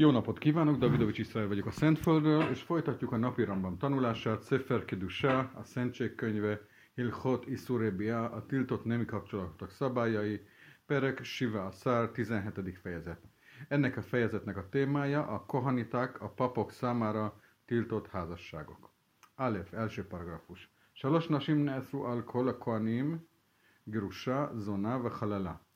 Jó napot kívánok, Davidovics Iszrael vagyok a Szentföldről, és folytatjuk a napi Rambam tanulását, Sefer Kedusha, a Szentség könyve, Hilchot Isurebia, a tiltott nemi kapcsolatok szabályai, Perek Shiva Asar, 17. fejezet. Ennek a fejezetnek a témája a kohaniták, a papok számára tiltott házasságok. Alef, első paragrafus. Salos nasim ne'esru al kol kohanim, Gerusha, Zona, Halala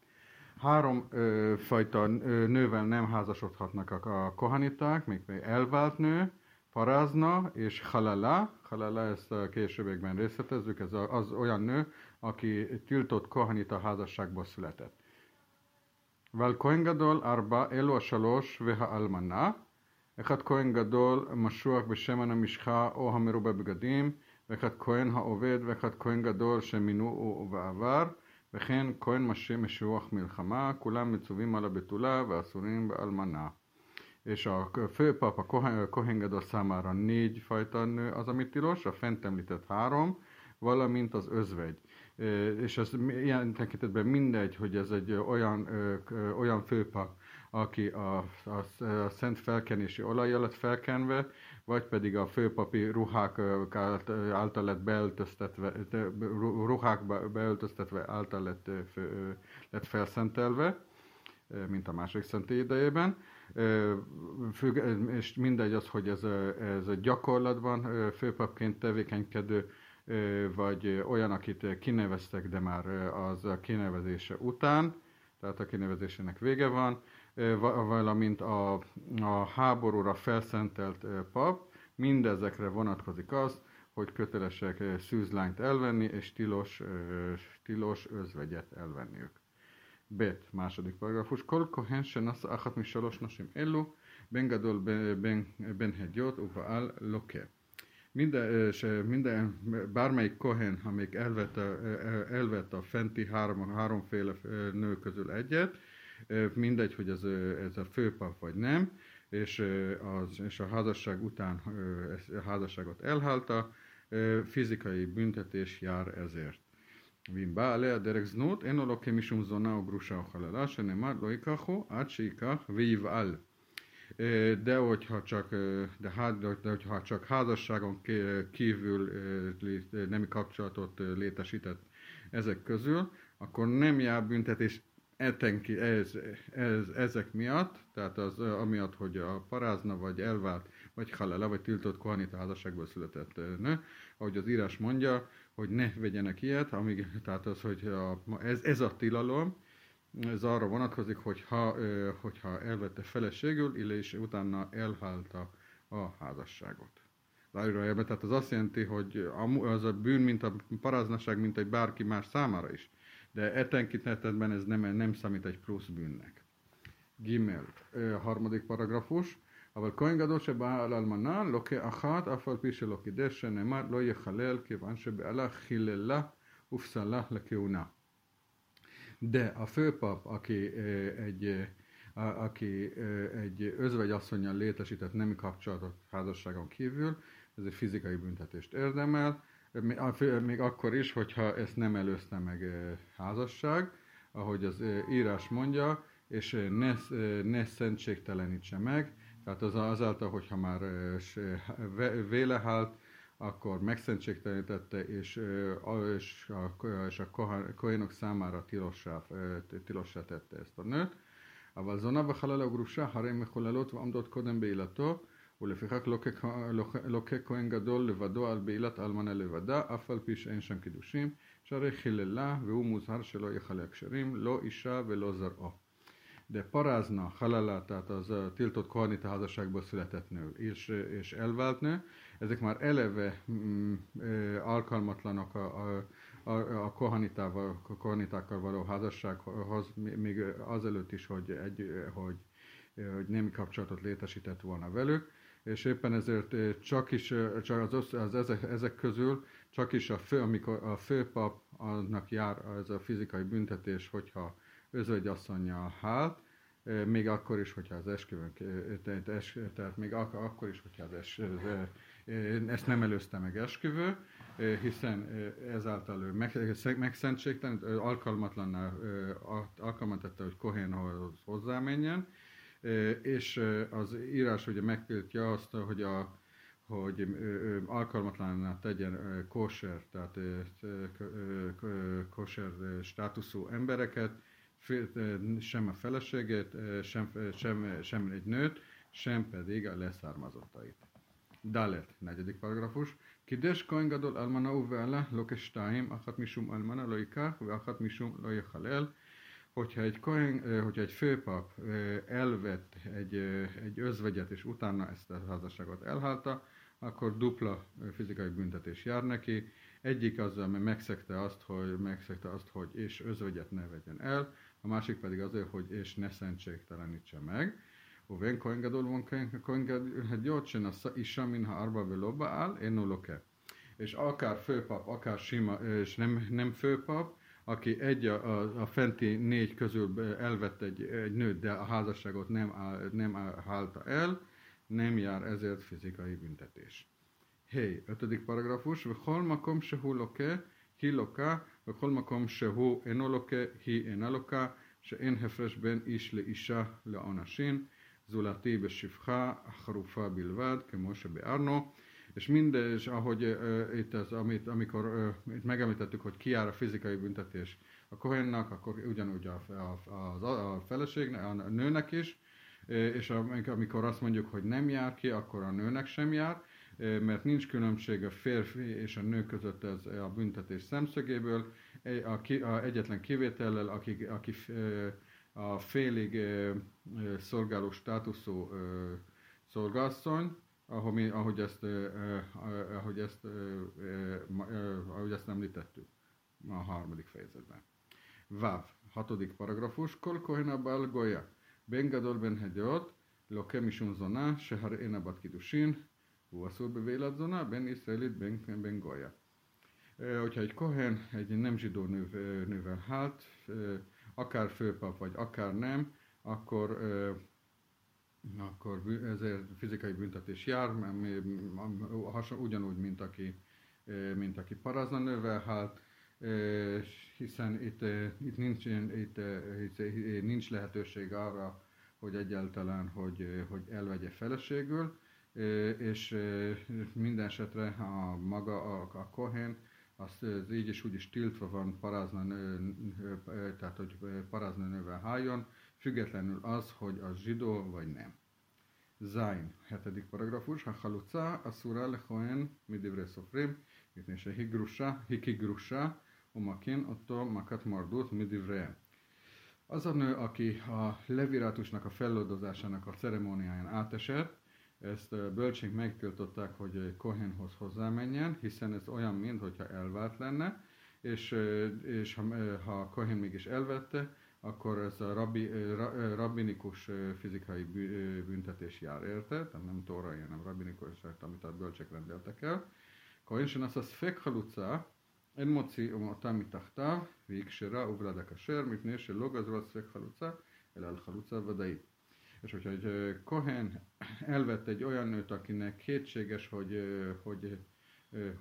három ö, fajta ö, nővel nem házasodhatnak a, a kohaniták, még elvált nő, parázna és halala. Halala, ezt a későbbiekben részletezzük, ez az olyan nő, aki tiltott kohanita házasságból született. Val Kohen Gadol arba elu השלוש והאלמנה, אחד כהן גדול משוח בשמן המשחה או המרובה בגדים, ואחד כהן העובד ואחד כהן גדול שמינוהו בעבר, וכן כהן משה משוח מלחמה, כולם מצווים על הבתולה ואסורים באלמנה. És a főpap, a Kohen számára négy fajta nő az, amit tilos, a fent említett három, valamint az özvegy. És ez ilyen tekintetben mindegy, hogy ez egy olyan, olyan főpap, aki a, a, a szent felkenési olaj alatt felkenve, vagy pedig a főpapi ruhák által lett beöltöztetve, ruhák beöltöztetve által lett, lett felszentelve, mint a második szentély idejében. Függ, és mindegy az, hogy ez, ez gyakorlatban főpapként tevékenykedő, vagy olyan, akit kineveztek, de már az a kinevezése után, tehát a kinevezésének vége van, valamint a, a háborúra felszentelt pap, mindezekre vonatkozik az, hogy kötelesek szűzlányt elvenni, és tilos, tilos özvegyet elvenniük. Bet, második paragrafus. Kol kohen shenas achat mi shalosh nashim elu, ben gadol ben, ben hegyot, uvaal loke. Minden, minden, bármelyik kohen, amelyik elvette, elvette a fenti három, háromféle nő közül egyet, mindegy, hogy ez, ez a főpap vagy nem, és, az, és a házasság után a házasságot elhálta, fizikai büntetés jár ezért. ואם בא עליה דרך זנות, אין לו לא כמשום זונה או גרושה או חללה, שנאמר לא ייקחו עד שייקח ויבעל. de hogyha csak, de, de, de hogyha csak házasságon kívül nemi kapcsolatot létesített ezek közül, akkor nem jár büntetés etenki, ez, ez, ezek miatt, tehát az amiatt, hogy a parázna, vagy elvált, vagy halala, vagy tiltott kohanita házasságból született nő, ahogy az írás mondja, hogy ne vegyenek ilyet, amíg, tehát az, hogy a, ez, ez a tilalom, ez arra vonatkozik, hogy ha, hogyha elvette feleségül, és utána elhálta a házasságot. Tehát az azt jelenti, hogy az a bűn, mint a paráznaság, mint egy bárki más számára is de etenkintetben ez nem, nem számít egy plusz bűnnek. Gimel, harmadik paragrafus. אבל כהן גדול שבא על אלמנה לוקה אחת אף על פי שלא קידש שנאמר לא יחלל כיוון שבעלה חיללה ופסלה לכהונה. De a főpap, aki egy, aki egy özvegyasszonyjal létesített nemi kapcsolatot házasságon kívül, ez egy fizikai büntetést érdemel, még akkor is, hogyha ezt nem előzte meg házasság, ahogy az írás mondja, és ne, ne szentségtelenítse meg, tehát az, azáltal, hogyha már vélehált, akkor megszentségtelenítette, és, és a, és a kohénok számára tilossá, tilossá tette ezt a nőt. אבל זונה וחללה וגרושה הרי מחוללות ועומדות קודם בעילתו, ולפיכך לוקה כהן גדול לבדו על בעילת אלמנה לבדה, אף על פי שאין שם קידושים, שהרי חיללה והוא מוזהר שלא יחלה קשרים, לא אישה ולא זרעו. De parázna, halala, tehát az tiltott kohanita házasságból született nő és, és elvált nő, ezek már eleve mm, alkalmatlanok a, a, a, a, kohanitával, a kohanitákkal való házassághoz, még azelőtt is, hogy, egy, hogy, hogy nemi kapcsolatot létesített volna velük. És éppen ezért csak is csak az, az ezek, ezek közül csak is a fő, amikor a főpap annak jár ez a fizikai büntetés, hogyha özvegyasszonyjal hát, még akkor is, hogyha az esküvőn, tehát még akkor is, hogyha az es, ezt nem előzte meg esküvő, hiszen ezáltal ő megszentségtelen, alkalmatlan, alkalmat tette, hogy Kohénhoz hozzámenjen, és az írás ugye megtiltja azt, hogy a hogy alkalmatlaná tegyen kosher, tehát kosher státuszú embereket, sem a feleségét, sem, sem, sem egy nőt, sem pedig a leszármazottait. Dalet, negyedik paragrafus. Kides koin gadol almana uvele, lokestáim, achat misum almana loikach, achat misum loichalel. Hogyha egy, koin, hogyha egy főpap elvett egy, egy özvegyet, és utána ezt a házasságot elhálta, akkor dupla fizikai büntetés jár neki. Egyik azzal, mert megszegte azt, hogy, megszegte azt, hogy és özvegyet ne vegyen el, a másik pedig azért, hogy és ne szentségtelenítse meg. Uvén koengedolvon koengedolvon hát a isa minha arba veloba áll, én noloke. És akár főpap, akár sima, és nem, nem főpap, aki egy a, a, a fenti négy közül elvett egy, egy nőt, de a házasságot nem, áll, nem áll, hálta el, nem jár ezért fizikai büntetés. Hé, hey, ötödik paragrafus, halmakom se hulloke, hilloka, hi loka, v'chol makom shehu eno loke, hi ena loka, שאין הפרש בין איש לאישה לעונשין, זולתי בשפחה חרופה בלבד, כמו שביארנו, és minden, és ahogy uh, itt az, amit, amikor uh, itt megemlítettük, hogy ki jár a fizikai büntetés a kohennak, akkor ugyanúgy a, a, a, a feleségnek, a nőnek is, és amikor azt mondjuk, hogy nem jár ki, akkor a nőnek sem jár, mert nincs különbség a férfi és a nő között ez a büntetés szemszögéből, a, ki, a egyetlen kivétellel, aki, aki a félig szolgáló státuszú szolgászony, ahogy, ahogy ezt, ahogy ezt, ahogy ezt említettük a harmadik fejezetben. Váv, hatodik paragrafus, Kol Kohena Bál Goya, Ben Gadol Ben Hegyot, Lokem Zona, Sehar Enabat Kidushin, הוא אסור בבעילת זונה, בין ישראלית בין, בין גויה. Hogyha egy kohen egy nem zsidó nő, nővel hát, akár főpap, vagy akár nem, akkor, akkor ezért fizikai büntetés jár, ugyanúgy, mint aki, mint aki parazna nővel hát, hiszen itt, itt, nincs, itt, itt nincs lehetőség arra, hogy egyáltalán, hogy, hogy elvegye feleségül, és minden esetre a maga a, a kohén, az, az így és úgy is tiltva van parázna nő, tehát hogy parázna nővel háljon, függetlenül az, hogy az zsidó vagy nem. Zain, hetedik paragrafus, ha haluca, asszura lehoen, midivre szofrim, mipnei higrusa, hikigrusa, umakin, attól makat mardut midivre. Az a nő, aki a levirátusnak a felloldozásának a ceremóniáján átesett, ezt bölcsénk megtiltották, hogy Kohenhoz hozzámenjen, hiszen ez olyan, mintha elvált lenne, és, és ha, ha Kohen mégis elvette, akkor ez a rabbi, rabbinikus fizikai büntetés jár érte, tehát nem tórai, hanem rabbinikus, amit a bölcsek rendeltek el. Kohen sen az a szfekhaluca, אין מוציאים אותה מתחתיו, והיא כשרה ובלדה כשר, מפני שלא גזרו על ספק חלוצה, אלא על חלוצה ודאית. és hogyha egy Kohen elvett egy olyan nőt, akinek kétséges, hogy, hogy,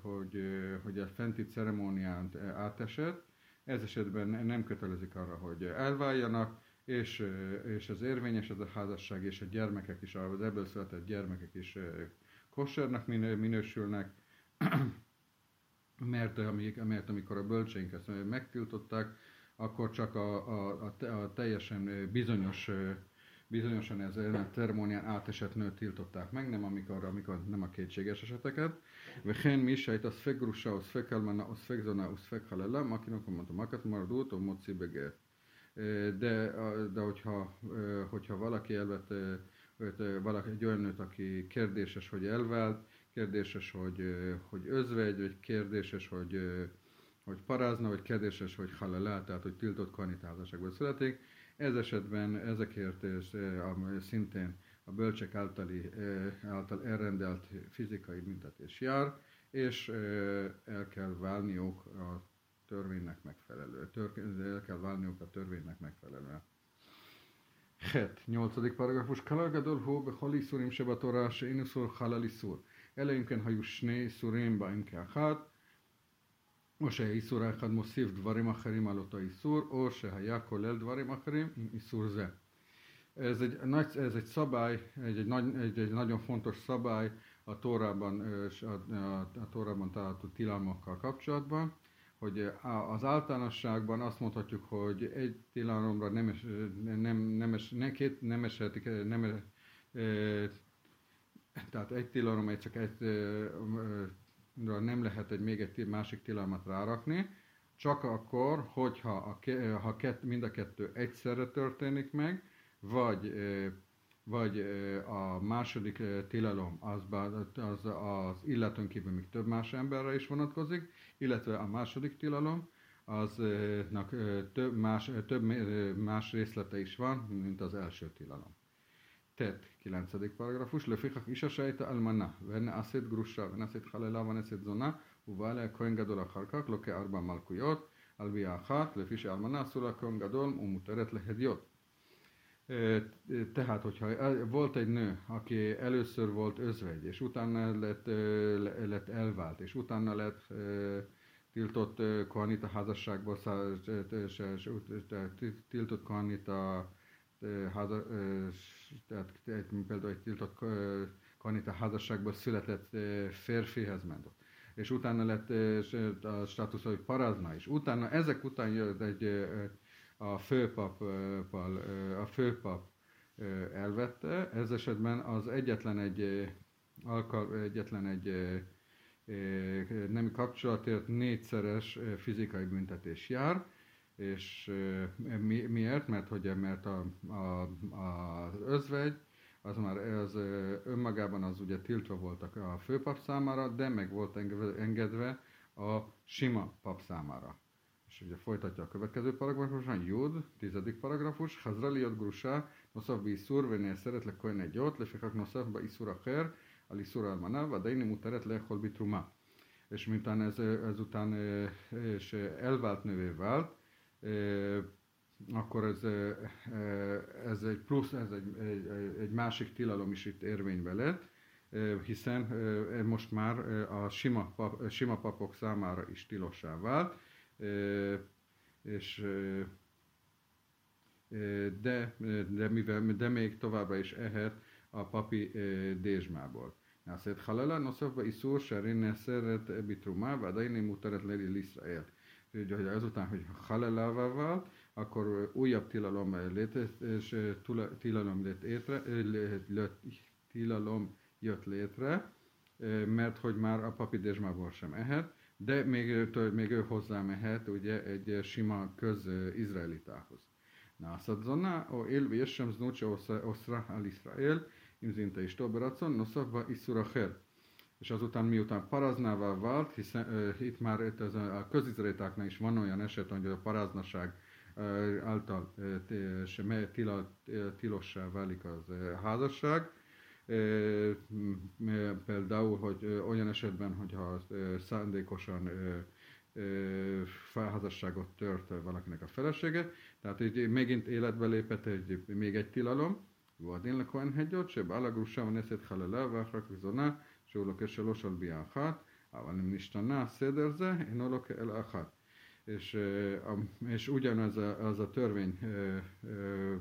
hogy, hogy a fenti ceremónián átesett, ez esetben nem kötelezik arra, hogy elváljanak, és, és az érvényes ez a házasság, és a gyermekek is, az ebből született gyermekek is kossernak minősülnek, mert, mert amikor a bölcsénk ezt megtiltották, akkor csak a, a, a, a teljesen bizonyos bizonyosan ez a ceremónián átesett nőt tiltották meg, nem amikor, amikor nem a kétséges eseteket. Vehen mi sejt az fegrusa, az fekelmana, az fegzona, az fekhalella, makinak mondtam, makat maradult, a moci begért. De, de hogyha, hogyha valaki elvette valaki, egy olyan nőt, aki kérdéses, hogy elvált, kérdéses, hogy, hogy özvegy, vagy kérdéses, hogy, hogy parázna, vagy kérdéses, hogy halala, tehát hogy tiltott karnitázásokból születik. Ez esetben ezekért és eh, szintén a bölcsek általi, eh, által elrendelt fizikai büntetés jár, és eh, el kell válniuk a törvénynek megfelelő. El kell válniuk a törvénynek megfelelően. Het, 8. paragrafus. Kalagador hó behali szurim sebatorás, énuszor halali szur. Elejünken hajú szurim, ba inkább hát, או שהאיסור האחד מוסיף דברים אחרים על אותו איסור, או שהיה כולל דברים אחרים עם איסור זה. Ez egy, nagy, ez egy szabály, egy, egy, nagy, egy, egy nagyon fontos szabály a Tórában, a, a, a Tórában található tilalmakkal kapcsolatban, hogy az általánosságban azt mondhatjuk, hogy egy tilalomra nem, es, nem, nem, es, nem, két, nem eshetik, nem, e, tehát egy tilalom, csak egy nem lehet egy még egy másik tilalmat rárakni, csak akkor, hogyha a, ha kett, mind a kettő egyszerre történik meg, vagy, vagy a második tilalom az, az, az illetőn kívül még több más emberre is vonatkozik, illetve a második tilalom, aznak több más, több más részlete is van, mint az első tilalom. Tehát, 9. paragrafus, לפיכך אישה שהייתה אלמנה, ונעשית גרושה, ונעשית חללה ונעשית זונה, ובא עליה כהן גדול אחר כך, לוקח ארבע מלכויות, על ביאה אחת, לפי שאלמנה אסור לה כהן גדול ומותרת להדיוט. Tehát, hogyha volt egy nő, aki először volt özvegy, és utána lett, lett elvált, és utána lett tiltott kohanita házasságból, tiltott kohanita háza, tehát például egy tiltott kohanita házasságból született férfihez ment és utána lett a státusz, hogy parazna is. Utána, ezek után jött egy a főpap, a főpap elvette, ez esetben az egyetlen egy, egyetlen egy nemi kapcsolatért négyszeres fizikai büntetés jár, és mi, miért? Mert hogy mert a, a, a özvegy az már az önmagában az ugye tiltva voltak a főpap számára, de meg volt engedve a sima pap számára. És ugye folytatja a következő paragrafuson, Jud, tizedik paragrafus, Hazrali Jod Grusá, Noszav Iszur, Venél szeretlek kohen egy jót, Lefekak Noszav ba Iszur Acher, Al Iszur Almana, Vadaini Muteret Lechol Bitruma. És miután ez, ezután és elvált nővé vált, akkor ez, ez egy plusz, ez egy, egy, egy másik tilalom is itt érvénybe lett, hiszen most már a sima, pap, sima papok számára is tilossá vált, és de, de, mivel, de még továbbra is ehet a papi dézsmából. נעשית חללה נוסף באיסור שהרי נאסרת בתרומה ועדיין היא מותרת לישראל. ugye, hogy azután, hogy halelává vált, akkor újabb tilalom létezett, és eh, tilalom lett étre, eh, lett, tilalom jött létre, eh, mert hogy már a papidésmából sem ehet, de még, még ő hozzá mehet ugye egy sima köz-izraelitához. Na, szadzana, o élve jessem znucsa oszra al Israel, imzinta is toberacon, noszabba iszura és azután miután paraznává vált, hiszen ö, itt már itt az a, a közizraelitáknál is van olyan eset, hogy a paraznaság ö, által ö, tila, tilossá válik az ö, házasság, például, hogy olyan esetben, hogyha szándékosan ö, felházasságot tört valakinek a felesége, tehát így megint életbe lépett egy, még egy tilalom, Vadin Lekoen hegyot, se Balagrusában eszett Halala, Vafrak Zoná, שהוא לוקח שלוש על ביאה אחת, אבל אם נשתנה הסדר זה, אינו לוקח אלא אחת. És, és ugyanaz a, az a törvény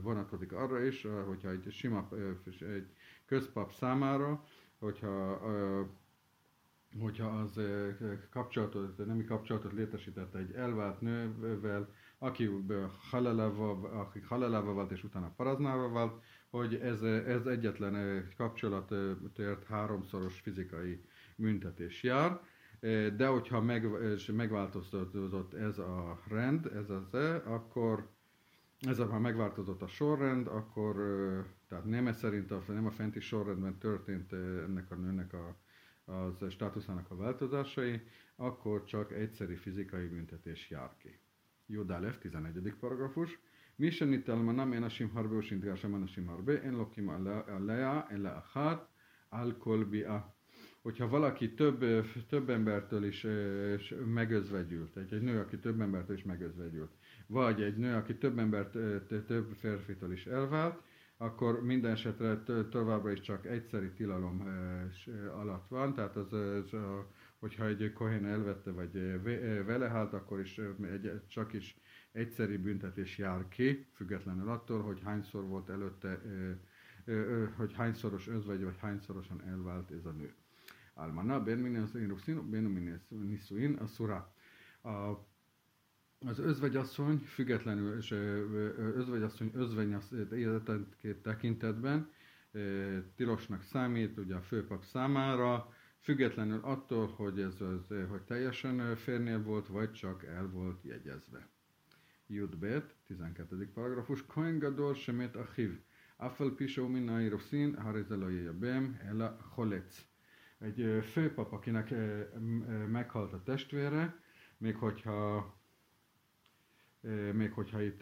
vonatkozik arra is, hogyha egy sima, egy közpap számára, hogyha hogyha az kapcsolatot, nemi kapcsolatot létesítette egy elvált nővel, aki halalával, aki halalával vált, és utána paraznával vált, hogy ez, ez egyetlen kapcsolatért háromszoros fizikai büntetés jár, de hogyha meg, megváltozott ez a rend, ez az e, akkor ez a, ha megváltozott a sorrend, akkor tehát nem szerint a, nem a fenti sorrendben történt ennek a nőnek a, az státuszának a változásai, akkor csak egyszeri fizikai büntetés jár ki. Judálef, 11. paragrafus. מי שניטל מנה מאנשים הרבה או שנתגרשה מאנשים הרבה, אין לוקים עליה אלא אחת על כל ביאה. Hogyha valaki több, több embertől is megözvegyült, egy, egy nő, aki több embertől is megözvegyült, vagy egy nő, aki több embert, több férfitől is elvált, akkor minden esetre továbbra is csak egyszeri tilalom alatt van, tehát az, az hogyha egy kohén elvette, vagy vele hát, akkor is egy, csak is egyszeri büntetés jár ki, függetlenül attól, hogy hányszor volt előtte, hogy hányszoros özvegy, vagy hányszorosan elvált ez a nő. Almana, ben minisuin, ben minisuin, a szura. Az özvegyasszony függetlenül, és özvegyasszony özvegy tekintetben tilosnak számít, ugye a főpap számára, függetlenül attól, hogy ez az, hogy teljesen férnél volt, vagy csak el volt jegyezve. Judbet, 12. paragrafus, Kohen Gadol Shemet Achiv, Afal Pisó Minai Roszin, Harizelai Bem, Ela Cholec. Egy főpap, akinek meghalt a testvére, még hogyha még hogyha, itt,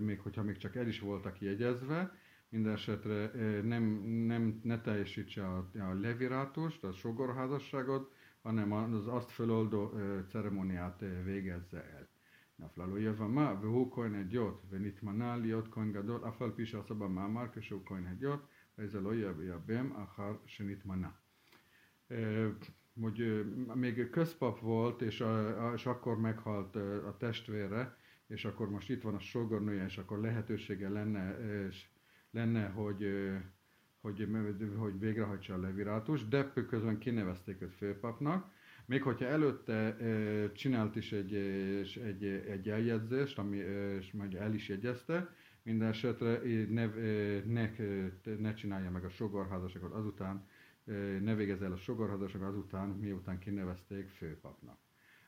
még hogyha még csak el is voltak jegyezve, minden esetre nem, nem, ne teljesítse a, a levirátust, a sogorházasságot, hanem az azt feloldó ceremóniát végezze el. נפלה יבמה והוא כהן הדיוט ונתמנה להיות כהן גדול אף על פי שעשה במאמר כשהוא כהן הדיוט וזה לא יבם אחר שנתמנה. hogy még közpap volt, és, és akkor meghalt a testvére, és akkor most itt van a sogornője, és akkor lehetősége lenne, és lenne hogy, hogy, hogy végrehajtsa a levirátus, de közben kinevezték őt főpapnak, még hogyha előtte csinált is egy, egy, egy eljegyzést, ami és majd el is jegyezte, minden esetre ne, ne, ne csinálja meg a sogorházasokat azután, ne végezze el a sogorházasokat azután, miután kinevezték főpapnak.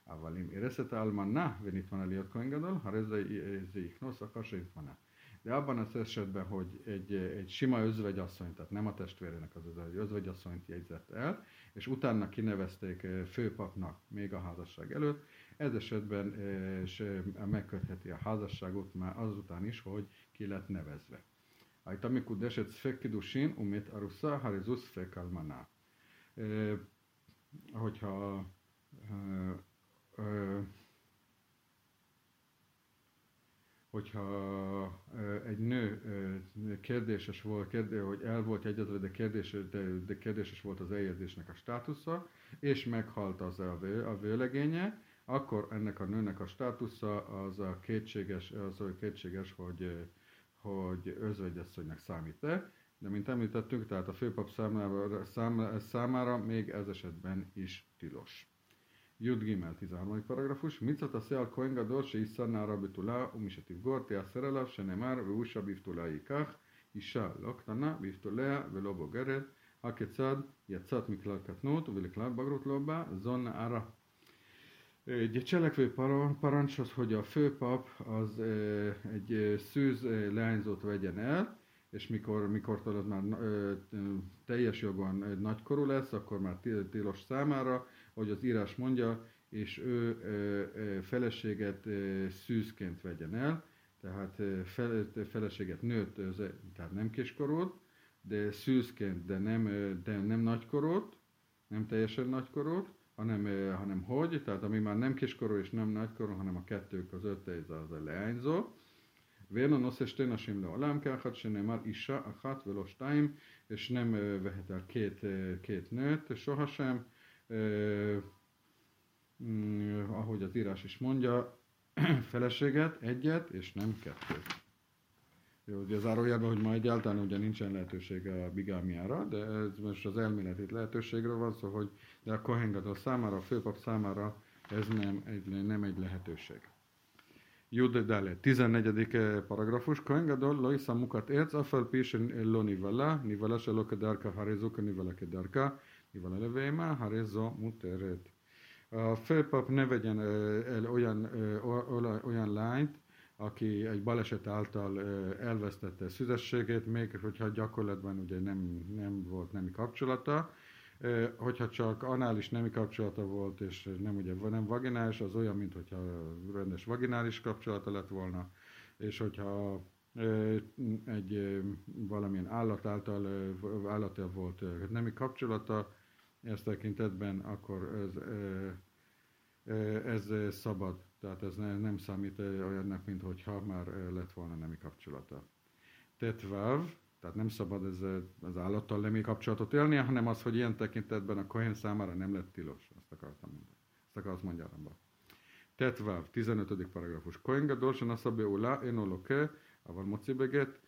אבל אם érezhet האלמנה ונתמנה להיות כהן גדול, הרי זה, זה יכנוס אחר שנתמנה. De abban az esetben, hogy egy, egy sima özvegyasszony, tehát nem a testvérének az özvegy, özvegyasszonyt jegyzett el, és utána kinevezték eh, főpapnak még a házasság előtt, ez esetben eh, eh, megkötheti a házasságot már azután is, hogy ki lett nevezve. Itt amikor deset fekidushin, umit arusza, harizus fekalmaná. Hogyha hogyha egy nő kérdéses volt, kérdé, hogy el volt jegyezve, de, kérdés, de, de kérdéses volt az eljegyzésnek a státusza, és meghalt az a, vő, a vőlegénye, akkor ennek a nőnek a státusza az a kétséges, az a kétséges hogy, hogy özvegyasszonynak számít-e, de mint említettünk, tehát a főpap számára, számára még ez esetben is tilos. Jud Gimel 13. paragrafus, Mitzat a Szel Kohen Gadol se Iszanná Rabitulá Umisatív Gorti a Szerelav se Nemár Vúsa Biftulá Ikach Isá Laktana Biftulá Velobo Gered Hakecad Jacat Miklal Katnót Vilklal Bagrut Lobba Zonna Ára egy cselekvő parancs az, hogy a főpap az eh, egy eh, szűz eh, leányzót vegyen el, és mikor, mikor az már teljes jogon nagykorú lesz, akkor már tilos számára, ahogy az írás mondja, és ő feleséget szűzként vegyen el, tehát feleséget nőtt, tehát nem kiskorút, de szűzként, de nem, de nem nagykorút, nem teljesen nagykorút, hanem, hanem hogy, tehát ami már nem kiskorú és nem nagykorú, hanem a kettő között ez az a leányzó. Véna noszes ténasim le alám káhat, se nem már isa, a hat, és nem vehet el két, két nőt, sohasem, Mm, ahogy az írás is mondja, feleséget, egyet, és nem kettőt. Jó, ugye zárójelben, hogy ma egyáltalán ugye nincsen lehetősége a bigámiára, de ez most az elméleti lehetőségről van szó, hogy de a kohengadó számára, a főpap számára ez nem egy, nem egy lehetőség. Jude Dale, 14. Eh, paragrafus, Kohengadol, Loisa Mukat Erc, Afal Pisen Lo vala, Nivala Seloka Darka, Harizuka Nivala Kedarka, mivel eleveimmel, ha zó muteret. A főpap ne vegyen el olyan, olyan lányt, aki egy baleset által elvesztette szüzességét, még hogyha gyakorlatban ugye nem, nem volt nemi kapcsolata, hogyha csak anális nemi kapcsolata volt, és nem ugye nem vaginális, az olyan, mint hogyha rendes vaginális kapcsolata lett volna, és hogyha egy valamilyen állat által állata volt nemi kapcsolata, ezt tekintetben, akkor ez, ez szabad. Tehát ez nem számít olyannak, mint hogyha már lett volna nemi kapcsolata. Tetvav, tehát nem szabad ez az állattal nemi kapcsolatot élni, hanem az, hogy ilyen tekintetben a Kohen számára nem lett tilos. Azt akartam mondani. Ezt akarsz mondja Ramba. Tetváv, 15. paragrafus. Kohen gadol, senasza beula, enoloke, aval mocibeget.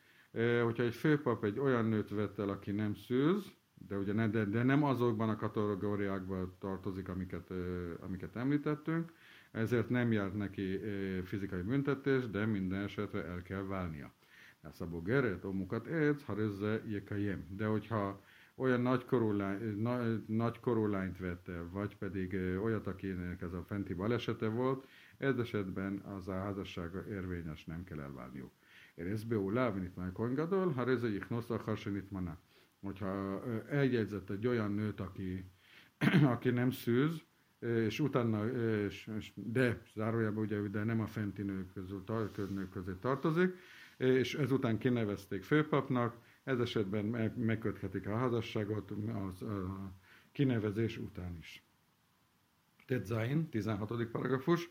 Hogyha egy főpap egy olyan nőt vett el, aki nem szűz, de ugye ne, de, de nem azokban a kategóriákban tartozik, amiket, amiket említettünk, ezért nem járt neki fizikai büntetés, de minden esetre el kell válnia. Szabó Geret, omukat éc, ha ezzel De hogyha olyan nagykorú, lány, na, nagykorú lányt vett el, vagy pedig olyat, akinek ez a fenti balesete volt, ez esetben az a házassága érvényes, nem kell elválniuk. Érezbe ulá, mint már kongadol, ha ez egyik nosza, ha mana. Hogyha eljegyzett egy olyan nőt, aki, aki nem szűz, és utána, és, és, de zárójában ugye, de nem a fenti nők közül, nők közé tartozik, és ezután kinevezték főpapnak, ez esetben megköthetik a házasságot az a kinevezés után is. Tetzain, 16. paragrafus.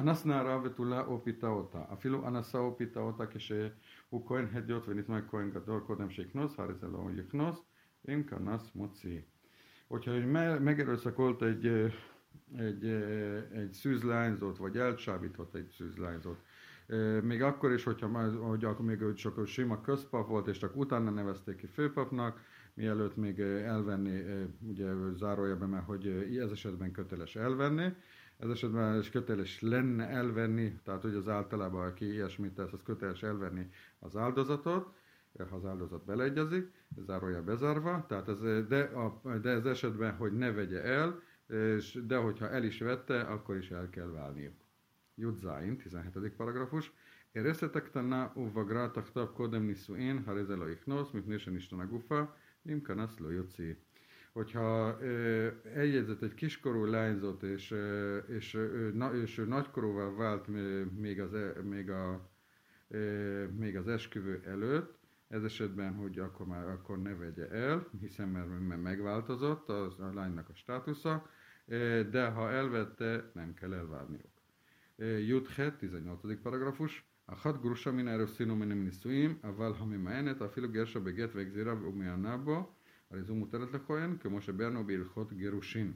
Anasnara vetula opitaota. Afilu anasa opitaota, kese הוא כהן הדיוט ונתמק כהן גדול קודם שיקנוס, הרי זה לא יקנוס, אם כנס מוציא. Hogyha megerőszakolt egy, egy, egy szűzlányzót, vagy elcsábított egy szűzlányzót, még akkor is, hogyha már, hogy akkor még ő csak sima közpap volt, és csak utána nevezték ki főpapnak, mielőtt még elvenni, ugye zárójelben, mert hogy ez esetben köteles elvenni, ez esetben is köteles lenne elvenni, tehát hogy az általában, aki ilyesmit tesz, az köteles elvenni az áldozatot, ha az áldozat beleegyezik, zárója bezárva, tehát ez, de, a, de ez esetben, hogy ne vegye el, és, de hogyha el is vette, akkor is el kell válniuk. Judzain, 17. paragrafus. Éreztetek tanna uvagra taktab kodem niszuin, ha rezelo ichnos, mit nésen istana gufa, im kanasz lo hogyha eljegyzett egy kiskorú lányzót, és, és, na, és ő nagykorúval vált még az, e, még, a, még az esküvő előtt, ez esetben, hogy akkor már akkor ne vegye el, hiszen mert megváltozott az, a lánynak a státusza, de ha elvette, nem kell elvárniuk. Juthet, 18. paragrafus, a hat grusha min erős szinomenem niszuim, a valhami menet, a filu gersa beget vegzira, umianába, הרי זו מותרת לכהן, כמו שביארנו בהלכות גירושין.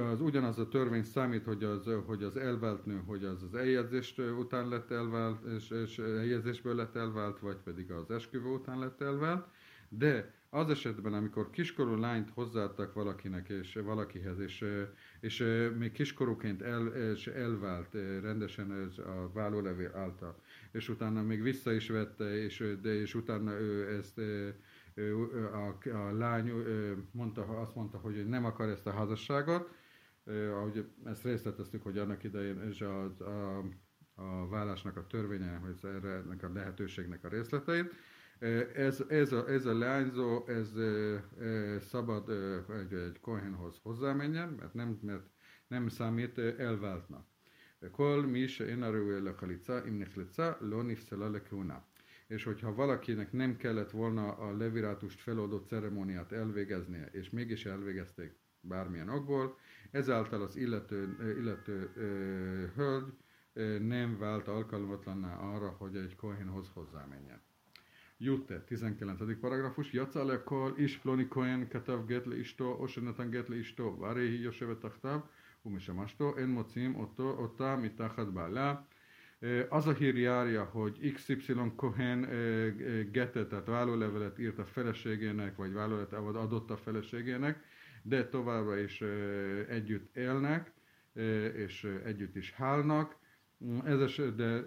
Az ugyanaz a törvény számít, hogy az, hogy az elvált nő, hogy az az eljegyzést után lett elvált, és, és eljegyzésből lett elvált, vagy pedig az esküvő után lett elvált, de az esetben, amikor kiskorú lányt hozzáadtak valakinek és valakihez, és, és még kiskorúként el, és elvált rendesen ez a vállólevél által, és utána még vissza is vette, és, de, és utána ő ezt a, a lány mondta, azt mondta, hogy nem akar ezt a házasságot, ahogy ezt részleteztük, hogy annak idején és a, a, a vállásnak a törvénye, hogy erre ennek a lehetőségnek a részleteit. Ez, ez, a, ez a lányzó, ez szabad egy, egy kohenhoz hozzámenjen, mert nem, mert nem számít elváltnak. Kol mi is én arról lekalica, im nechleca, lo nifszela lekuna és hogyha valakinek nem kellett volna a levirátust feloldó ceremóniát elvégeznie, és mégis elvégezték bármilyen okból, ezáltal az illető, illető ö, hölgy ö, nem vált alkalmatlanná arra, hogy egy kohenhoz hozzámenjen. Jutte, 19. paragrafus, Jacalekol is ploni kohen ketav getle isto, osenatan getle isto, váréhi joseve taktav, umisemasto, en mocim otto, otta mitachat bála, az a hír járja, hogy XY Cohen getet, tehát vállólevelet írt a feleségének, vagy vállólevet adott a feleségének, de továbbra is együtt élnek, és együtt is hálnak. Ez eset, de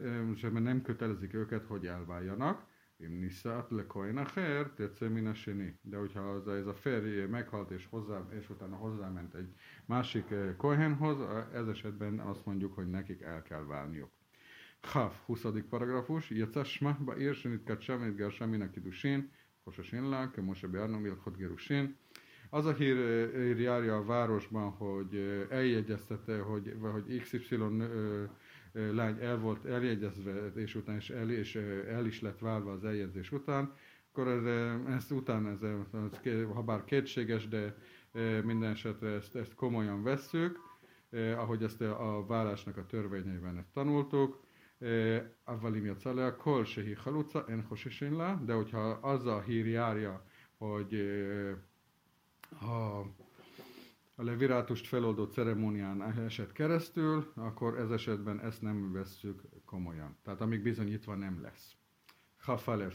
nem kötelezik őket, hogy elváljanak. Imniszát le koinacher, tetsze minasini. De hogyha az, ez a férj meghalt és, hozzá, és utána hozzáment egy másik kohenhoz, ez esetben azt mondjuk, hogy nekik el kell válniuk. Chaf, 20. paragrafus, יצא שמה בעיר שנתקדשה ונתגרשה מן הקידושין, חוששים לה, כמו שביארנו מהלכות גירושין. Az a hír, hír járja a városban, hogy eljegyeztette, hogy, hogy XY lány el volt eljegyezve, és utána is el, és el is lett válva az eljegyzés után, akkor ez, ezt után, ez, ez, ha bár kétséges, de minden esetre ezt, ezt komolyan vesszük, ahogy ezt a vállásnak a törvényeiben ezt tanultuk, אבל אם יצא להכל שהיא חלוצה, אין חוששים לה, de hogyha az a hír járja, hogy a a levirátust feloldó ceremónián esett keresztül, akkor ez esetben ezt nem vesszük komolyan. Tehát amíg bizonyítva nem lesz. Hafalev,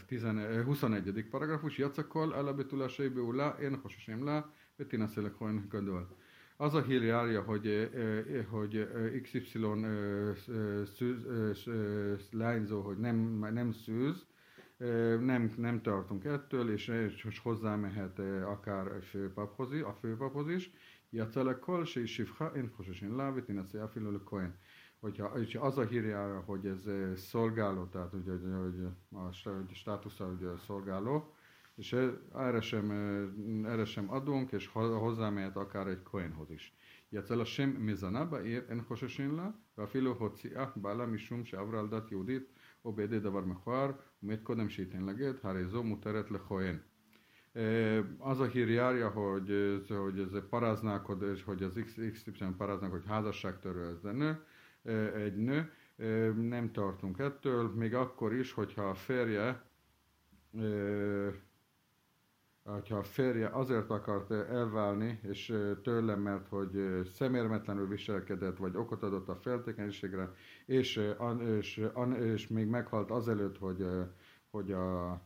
21. paragrafus, Jacakol, Alabetula Sejbeu La, én Hososem La, Betina Szelekhoen Gadol. Az a hír járja, hogy, hogy XY lányzó, hogy nem, nem szűz, nem, nem tartunk ettől, és, és hozzámehet akár a főpaphoz, a főpaphoz is. Is sivha, én én lávit, én azt elfilő le kohen. Hogyha, hogyha az a hírjára, hogy ez szolgáló, tehát hogy, hogy, a státusza hogy szolgáló, és erre sem, erre sem adunk, és hozzámehet akár egy kohenhoz is. יצא לה שם מזנה בעיר, אין חוששים לה, ואפילו הוציאה בעלה משום שעברה על דת יהודית או בידי דבר מכוער, ומת קודם שייתן לגט, הרי זו מותרת לכהן. Az a hír járja, hogy, hogy ez paráználkodás, hogy az XY paráznák, hogy házasságtörő ez a nő, egy nő, nem tartunk ettől, még akkor is, hogyha a férje hogyha a férje azért akart elválni, és tőlem, mert hogy szemérmetlenül viselkedett, vagy okot adott a feltékenységre, és, és, és még meghalt azelőtt, hogy, hogy, a,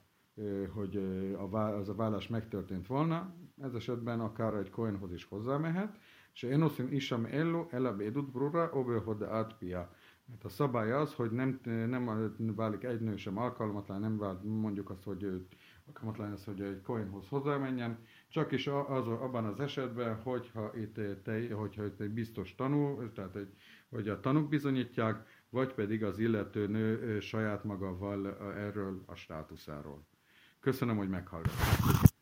hogy a, az a vállás megtörtént volna, ez esetben akár egy koinhoz is hozzámehet, és én oszim isam ello, elab edut brura, obe hoda átpia. Hát a szabály az, hogy nem, nem válik egy nő sem alkalmatlan, nem válik mondjuk azt, hogy alkalmatlan lesz, hogy egy coinhoz hozzámenjen, csak is az, abban az esetben, hogyha itt, te, hogyha itt egy biztos tanú, tehát egy, hogy a tanúk bizonyítják, vagy pedig az illető nő saját maga val erről a státuszáról. Köszönöm, hogy meghallgattak.